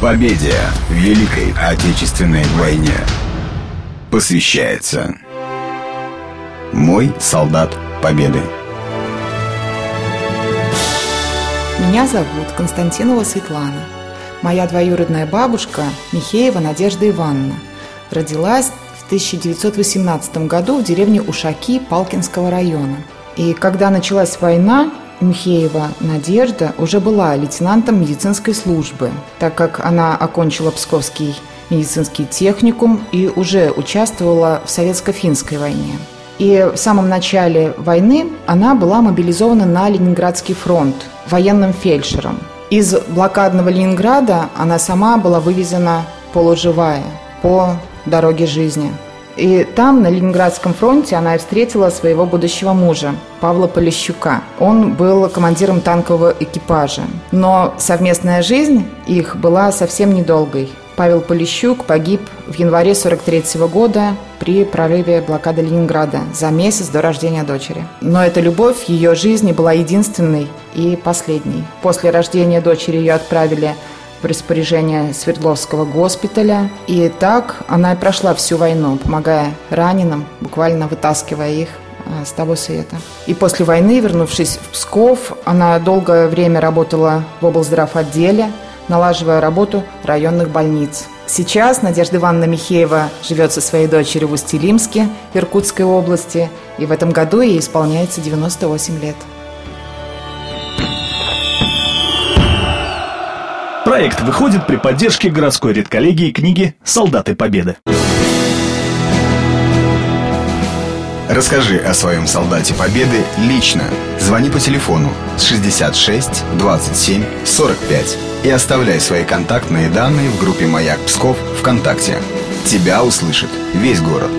Победе в Великой Отечественной войне посвящается Мой солдат Победы. Меня зовут Константинова Светлана. Моя двоюродная бабушка Михеева Надежда Ивановна родилась в 1918 году в деревне Ушаки Палкинского района. И когда началась война, Михеева Надежда уже была лейтенантом медицинской службы, так как она окончила Псковский медицинский техникум и уже участвовала в советско-финской войне. И в самом начале войны она была мобилизована на Ленинградский фронт военным фельдшером. Из блокадного Ленинграда она сама была вывезена полуживая по дороге жизни – и там, на Ленинградском фронте, она и встретила своего будущего мужа, Павла Полищука. Он был командиром танкового экипажа. Но совместная жизнь их была совсем недолгой. Павел Полищук погиб в январе 43 года при прорыве блокады Ленинграда за месяц до рождения дочери. Но эта любовь в ее жизни была единственной и последней. После рождения дочери ее отправили в распоряжение Свердловского госпиталя. И так она и прошла всю войну, помогая раненым, буквально вытаскивая их э, с того света. И после войны, вернувшись в Псков, она долгое время работала в облздрав отделе, налаживая работу районных больниц. Сейчас Надежда Ивановна Михеева живет со своей дочерью в Устилимске, Иркутской области, и в этом году ей исполняется 98 лет. Проект выходит при поддержке городской редколлегии книги «Солдаты Победы». Расскажи о своем солдате Победы лично. Звони по телефону с 66 27 45 и оставляй свои контактные данные в группе «Маяк Псков» ВКонтакте. Тебя услышит весь город.